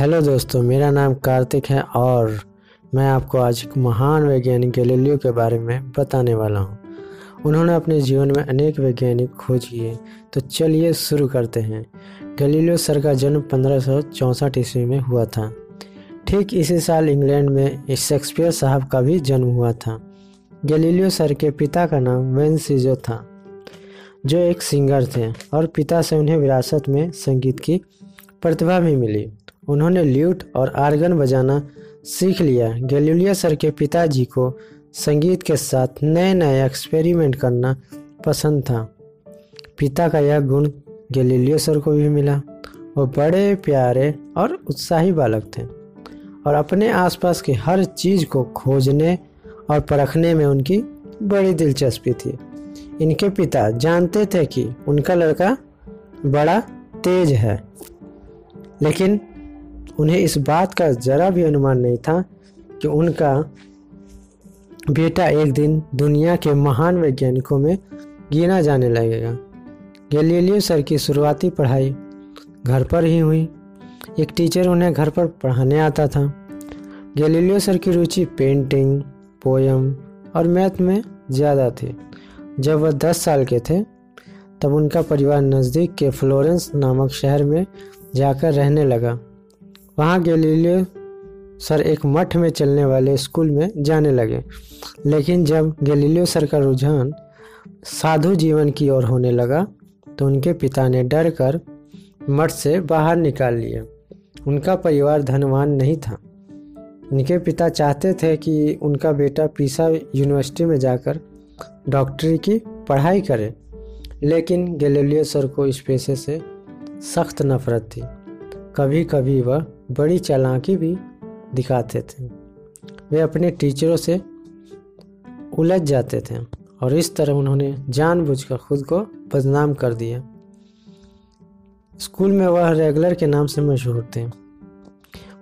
Hello दोस्तों, मेरा नाम कार्तिक है और मैं आपको आज एक महान वैज्ञानिक गैलीलियो के बारे में बताने वाला हूँ। उन्होंने अपने जीवन में अनेक वैज्ञानिक खोज किए। तो चलिए शुरू करते हैं। गैलीलियो सर का जन्म पंद्रह ईस्वी में हुआ था। ठीक इसी साल इंग्लैंड में शेक्सपियर साहब का भी जन्म हुआ था। गैलीलियो सर के पिता का नाम वेंसिजो था, जो एक सिंगर थे और पिता से उन्हें विरासत में संगीत की प्रतिभा भी मिली। उन्होंने ल्यूट और आर्गन बजाना सीख लिया। गैलीलियो सर के पिताजी को संगीत के साथ नए नए एक्सपेरिमेंट करना पसंद था। पिता का यह गुण गैलीलियो सर को भी मिला। वो बड़े, प्यारे और उत्साही बालक थे और अपने आसपास की हर चीज़ को खोजने और परखने में उनकी बड़ी दिलचस्पी थी। इनके पिता जानते थे कि उनका लड़का बड़ा तेज है, लेकिन उन्हें इस बात का ज़रा भी अनुमान नहीं था कि उनका बेटा एक दिन दुनिया के महान वैज्ञानिकों में गिना जाने लगेगा। गैलीलियो सर की शुरुआती पढ़ाई घर पर ही हुई। एक टीचर उन्हें घर पर पढ़ाने आता था। गैलीलियो सर की रुचि पेंटिंग, पोयम और मैथ में ज़्यादा थी। जब वह दस साल के थे, तब उनका परिवार नज़दीक के फ्लोरेंस नामक शहर में जाकर रहने लगा। वहाँ गैलीलियो सर एक मठ में चलने वाले स्कूल में जाने लगे। लेकिन जब गैलीलियो सर का रुझान साधु जीवन की ओर होने लगा तो उनके पिता ने डर कर मठ से बाहर निकाल लिया। उनका परिवार धनवान नहीं था। उनके पिता चाहते थे कि उनका बेटा पीसा यूनिवर्सिटी में जाकर डॉक्टरी की पढ़ाई करे, लेकिन गैलीलियो सर को इस पेशे से सख्त नफरत थी। कभी कभी वह बड़ी चालाकी भी दिखाते थे। वे अपने टीचरों से उलझ जाते थे और इस तरह उन्होंने जानबूझकर खुद को बदनाम कर दिया। स्कूल में वह रेगुलर के नाम से मशहूर थे।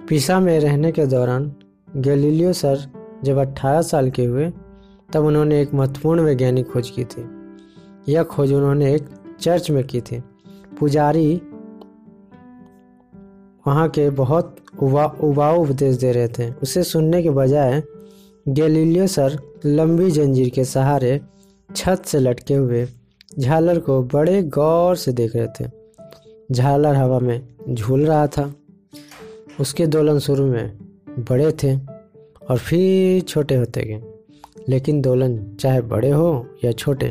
पिसा में रहने के दौरान गैलीलियो सर जब 18 साल के हुए, तब उन्होंने एक महत्वपूर्ण वैज्ञानिक खोज की थी। यह खोज उन्होंने एक चर्च में की थी। पुजारी वहाँ के बहुत उबा उबाऊ उपदेश दे रहे थे। उसे सुनने के बजाय गैलीलियो सर लंबी जंजीर के सहारे छत से लटके हुए झालर को बड़े गौर से देख रहे थे। झालर हवा में झूल रहा था। उसके दोलन शुरू में बड़े थे और फिर छोटे होते गए। लेकिन दोलन चाहे बड़े हो या छोटे,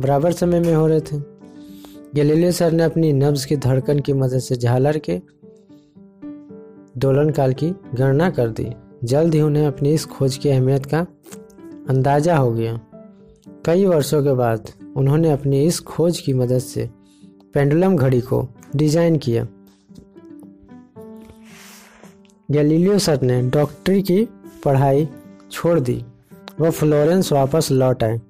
बराबर समय में हो रहे थे। गैलीलियो सर ने अपनी नब्ज की धड़कन की मदद से झालर के दोलन काल की गणना कर दी। जल्द ही उन्हें अपनी इस खोज की अहमियत का अंदाज़ा हो गया। कई वर्षों के बाद उन्होंने अपनी इस खोज की मदद से पेंडुलम घड़ी को डिज़ाइन किया। गैलीलियो सर ने डॉक्टरी की पढ़ाई छोड़ दी। वह फ्लोरेंस वापस लौट आए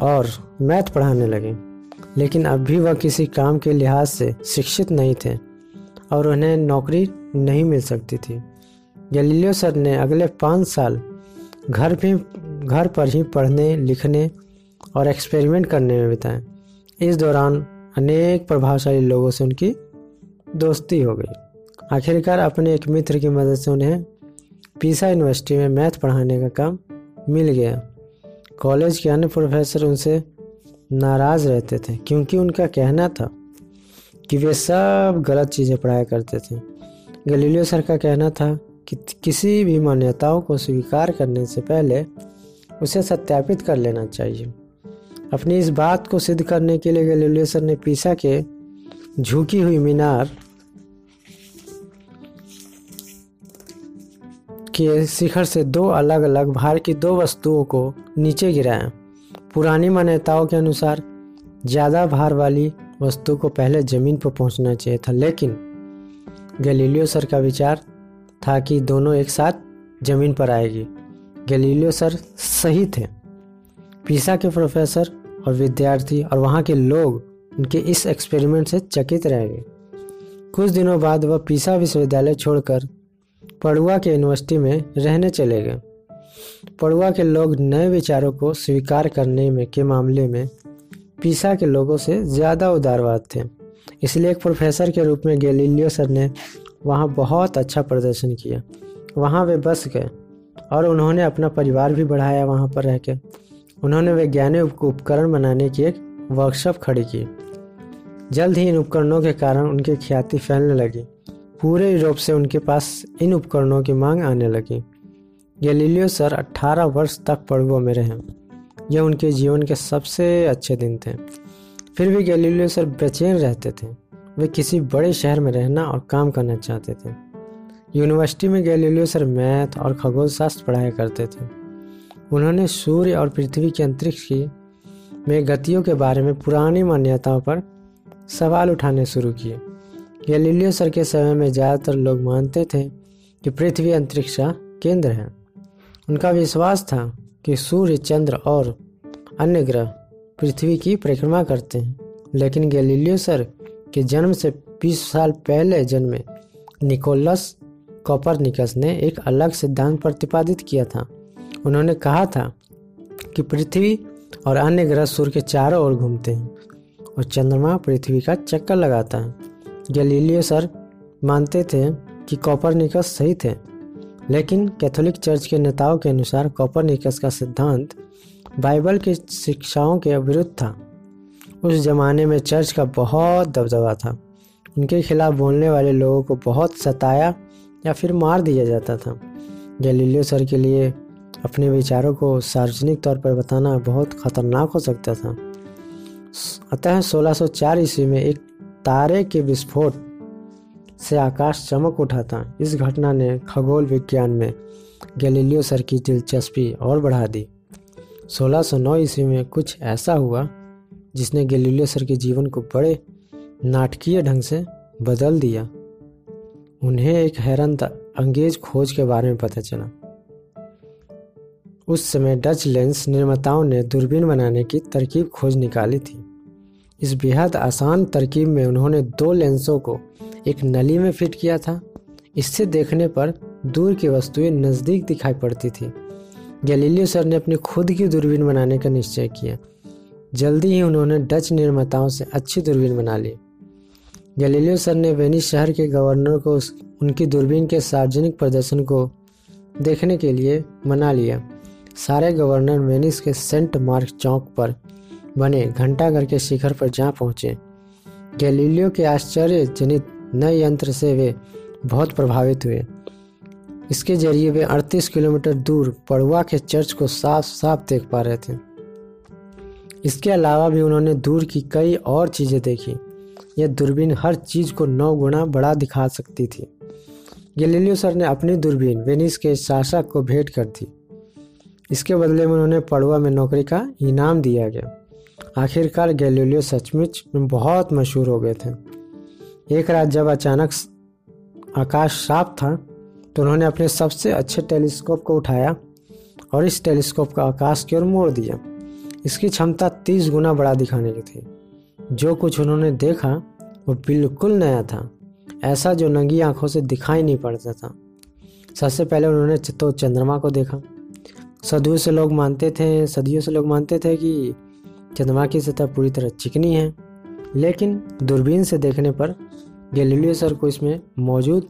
और मैथ पढ़ाने लगे। लेकिन अब भी वह किसी काम के लिहाज से शिक्षित नहीं थे। और उन्हें नौकरी नहीं मिल सकती थी। गैलीलियो सर ने अगले पाँच साल घर भी, घर पर ही पढ़ने, लिखने और एक्सपेरिमेंट करने में बिताए। इस दौरान अनेक प्रभावशाली लोगों से उनकी दोस्ती हो गई। आखिरकार अपने एक मित्र की मदद से उन्हें पीसा यूनिवर्सिटी में मैथ पढ़ाने का काम मिल गया। कॉलेज के अन्य प्रोफेसर उनसे नाराज़ रहते थे, क्योंकि उनका कहना था कि वे सब गलत चीज़ें पढ़ाया करते थे। गलीलियो सर का कहना था कि किसी भी मान्यताओं को स्वीकार करने से पहले उसे सत्यापित कर लेना चाहिए। अपनी इस बात को सिद्ध करने के लिए गलीलियो सर ने पीसा के झुकी हुई मीनार के शिखर से दो अलग अलग भार की दो वस्तुओं को नीचे गिराया। पुरानी मान्यताओं के अनुसार ज़्यादा भार वाली वस्तु को पहले ज़मीन पर पहुँचना चाहिए था, लेकिन गैलीलियो सर का विचार था कि दोनों एक साथ ज़मीन पर आएगी। गैलीलियो सर सही थे। पीसा के प्रोफेसर और विद्यार्थी और वहाँ के लोग उनके इस एक्सपेरिमेंट से चकित रह गए। कुछ दिनों बाद वह पीसा विश्वविद्यालय छोड़कर पड़ुआ के यूनिवर्सिटी में रहने चले गए। पड़ुआ के लोग नए विचारों को स्वीकार करने में के मामले में पीसा के लोगों से ज़्यादा उदारवाद थे। इसलिए एक प्रोफेसर के रूप में गैलीलियो सर ने वहाँ बहुत अच्छा प्रदर्शन किया। वहाँ वे बस गए और उन्होंने अपना परिवार भी बढ़ाया वहाँ पर रह के। उन्होंने वैज्ञानिक उपकरण बनाने की एक वर्कशॉप खड़ी की। जल्द ही इन उपकरणों के कारण उनकी ख्याति फैलने लगी। पूरे यूरोप से उनके पास इन उपकरणों की मांग आने लगी। गैलीलियो सर 18 वर्ष तक पड़ुआ में रहे। यह उनके जीवन के सबसे अच्छे दिन थे। फिर भी गैलीलियो सर बेचैन रहते थे। वे किसी बड़े शहर में रहना और काम करना चाहते थे। यूनिवर्सिटी में गैलीलियो सर मैथ और खगोल शास्त्र पढ़ाया करते थे। उन्होंने सूर्य और पृथ्वी के अंतरिक्ष की में गतियों के बारे में पुरानी मान्यताओं पर सवाल उठाने शुरू किए। गैलीलियो सर के समय में ज़्यादातर लोग मानते थे कि पृथ्वी अंतरिक्ष का केंद्र है। उनका विश्वास था कि सूर्य, चंद्र और अन्य ग्रह पृथ्वी की परिक्रमा करते हैं। लेकिन गैलीलियो सर के जन्म से 20 साल पहले जन्मे निकोलस कॉपरनिकस ने एक अलग सिद्धांत प्रतिपादित किया था। उन्होंने कहा था कि पृथ्वी और अन्य ग्रह सूर्य के चारों ओर घूमते हैं और चंद्रमा पृथ्वी का चक्कर लगाता है। गैलीलियो सर मानते थे कि कॉपरनिकस सही थे लेकिन कैथोलिक चर्च के नेताओं के अनुसार कॉपरनिकस का सिद्धांत बाइबल की शिक्षाओं के विरुद्ध था। उस जमाने में चर्च का बहुत दबदबा था। उनके खिलाफ बोलने वाले लोगों को बहुत सताया या फिर मार दिया जाता था। गैलीलियो सर के लिए अपने विचारों को सार्वजनिक तौर पर बताना बहुत खतरनाक हो सकता था। अतः 1604 ईस्वी में एक तारे के विस्फोट से आकाश चमक उठा था इस घटना ने खगोल विज्ञान में गैलीलियो सर की दिलचस्पी और बढ़ा दी। 1609 ईस्वी में कुछ ऐसा हुआ, जिसने गैलीलियो सर के जीवन को बड़े नाटकीय ढंग से बदल दिया। उन्हें एक हैरान अंगेज खोज के बारे में पता चला। उस समय डच लेंस निर्माताओं ने दूरबीन बनाने की तरकीब खोज निकाली थी। इस बेहद आसान तरकीब में उन्होंने दो लेंसों को एक नली में फिट किया था। इससे देखने पर दूर की वस्तुएँ नज़दीक दिखाई पड़ती थी। गैलीलियो सर ने अपनी खुद की दूरबीन बनाने का निश्चय किया। जल्दी ही उन्होंने डच निर्माताओं से अच्छी दूरबीन बना ली। गैलीलियो सर ने वेनिस शहर के गवर्नर को उनकी दूरबीन के सार्वजनिक प्रदर्शन को देखने के लिए मना लिया। सारे गवर्नर वेनिस के सेंट मार्क चौक पर बने घंटाघर के शिखर पर जा पहुँचे। गैलीलियो के आश्चर्य जनित नए यंत्र से वे बहुत प्रभावित हुए। इसके ज़रिए वे 38 किलोमीटर दूर पड़ुआ के चर्च को साफ़ साफ़ देख पा रहे थे। इसके अलावा भी उन्होंने दूर की कई और चीज़ें देखी। यह दूरबीन हर चीज़ को नौ गुना बड़ा दिखा सकती थी। गैलीलियो सर ने अपनी दूरबीन वेनिस के शासक को भेंट कर दी। इसके बदले में उन्होंने पड़ुआ में नौकरी का इनाम दिया गया। आखिरकार गैलीलियो सचमुच बहुत मशहूर हो गए थे। एक रात जब अचानक आकाश साफ़ था तो उन्होंने अपने सबसे अच्छे टेलीस्कोप को उठाया और इस टेलीस्कोप का आकाश की ओर मोड़ दिया। इसकी क्षमता तीस गुना बड़ा दिखाने की थी। जो कुछ उन्होंने देखा, वो बिल्कुल नया था। ऐसा जो नंगी आँखों से दिखाई नहीं पड़ता था। सबसे पहले उन्होंने तो चंद्रमा को देखा। सदियों से लोग मानते थे, सदियों से लोग मानते थे कि चंद्रमा की सतह पूरी तरह चिकनी है, लेकिन दूरबीन से देखने पर गैलीलियो सर को इसमें मौजूद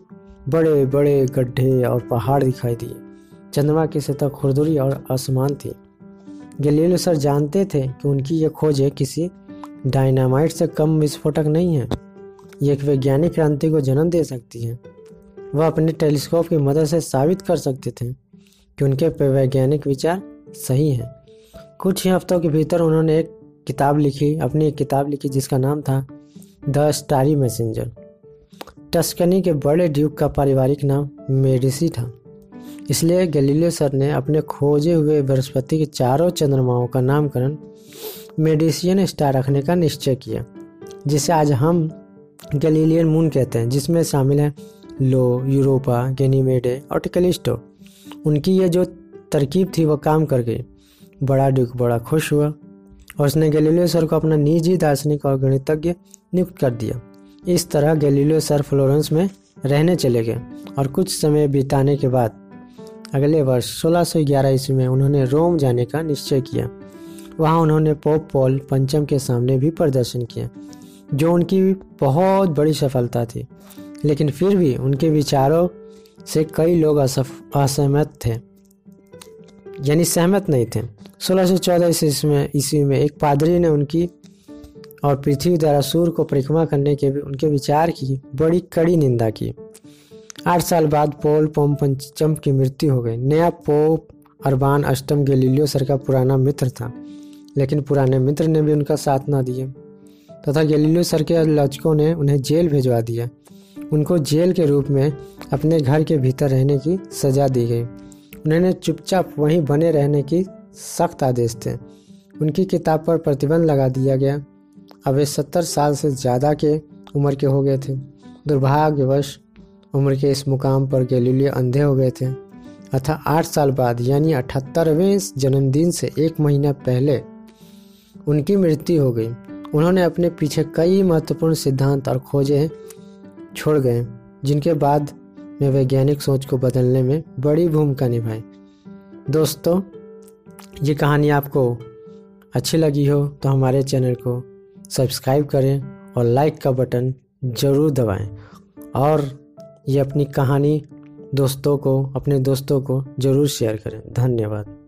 बड़े बड़े गड्ढे और पहाड़ दिखाई दिए। चंद्रमा की सतह खुरदुरी और असमान थी। गैलीलियो सर जानते थे कि उनकी यह खोजें किसी डायनामाइट से कम विस्फोटक नहीं है। ये एक वैज्ञानिक क्रांति को जन्म दे सकती है। वह अपने टेलीस्कोप की मदद से साबित कर सकते थे कि उनके वैज्ञानिक विचार सही हैं। कुछ ही हफ्तों के भीतर उन्होंने एक किताब लिखी, अपनी एक किताब लिखी जिसका नाम था द स्टारी मैसेंजर। टस्कनी के बड़े ड्यूक का पारिवारिक नाम मेडिसी था। इसलिए गलीलियो सर ने अपने खोजे हुए बृहस्पति के चारों चंद्रमाओं का नामकरण मेडिसियन स्टार रखने का निश्चय किया, जिसे आज हम गलीलियन मून कहते हैं, जिसमें शामिल हैं लो, यूरोपा, गेनीमेडे और टिकलिस्टो। उनकी ये जो तरकीब थी वह काम कर गई। बड़ा ड्यूक बड़ा खुश हुआ और उसने गैलीलियो सर को अपना निजी दार्शनिक और गणितज्ञ नियुक्त कर दिया। इस तरह गैलीलियो सर फ्लोरेंस में रहने चले गए और कुछ समय बिताने के बाद अगले वर्ष 1611 ईस्वी में उन्होंने रोम जाने का निश्चय किया। वहाँ उन्होंने पोप पॉल पंचम के सामने भी प्रदर्शन किया, जो उनकी बहुत बड़ी सफलता थी। लेकिन फिर भी उनके विचारों से कई लोग असहमत थे। यानी सहमत नहीं थे। सोलह सौ चौदह ईस्वी में ईस्वी में एक पादरी ने उनकी और पृथ्वी द्वारा सूर्य को परिक्रमा करने के उनके विचार की, बड़ी कड़ी निंदा की। आठ साल बाद पोल पोम पंचम की मृत्यु हो गई। नया पोप अरबान अष्टम गैलीलियो सर का पुराना मित्र था, लेकिन पुराने मित्र ने भी उनका साथ ना दिया। तथा गैलीलियो सर के आलोचकों ने उन्हें जेल भिजवा दिया। उनको जेल के रूप में अपने घर के भीतर रहने की सजा दी गई। उन्होंने चुपचाप वहीं बने रहने की सख्त आदेश थे। उनकी किताब पर प्रतिबंध लगा दिया गया। अब वे सत्तर साल से ज़्यादा के उम्र के हो गए थे। दुर्भाग्यवश उम्र के इस मुकाम पर गैलीलियो अंधे हो गए थे। अतः आठ साल बाद, यानी अठहत्तरवें जन्मदिन से एक महीना पहले, उनकी मृत्यु हो गई। उन्होंने अपने पीछे कई महत्वपूर्ण सिद्धांत और खोजें छोड़ गए, जिनके बाद में वैज्ञानिक सोच को बदलने में बड़ी भूमिका निभाई। दोस्तों, ये कहानी आपको अच्छी लगी हो तो हमारे चैनल को सब्सक्राइब करें और लाइक का बटन ज़रूर दबाएँ। और ये अपनी कहानी दोस्तों को, अपने दोस्तों को ज़रूर शेयर करें। धन्यवाद।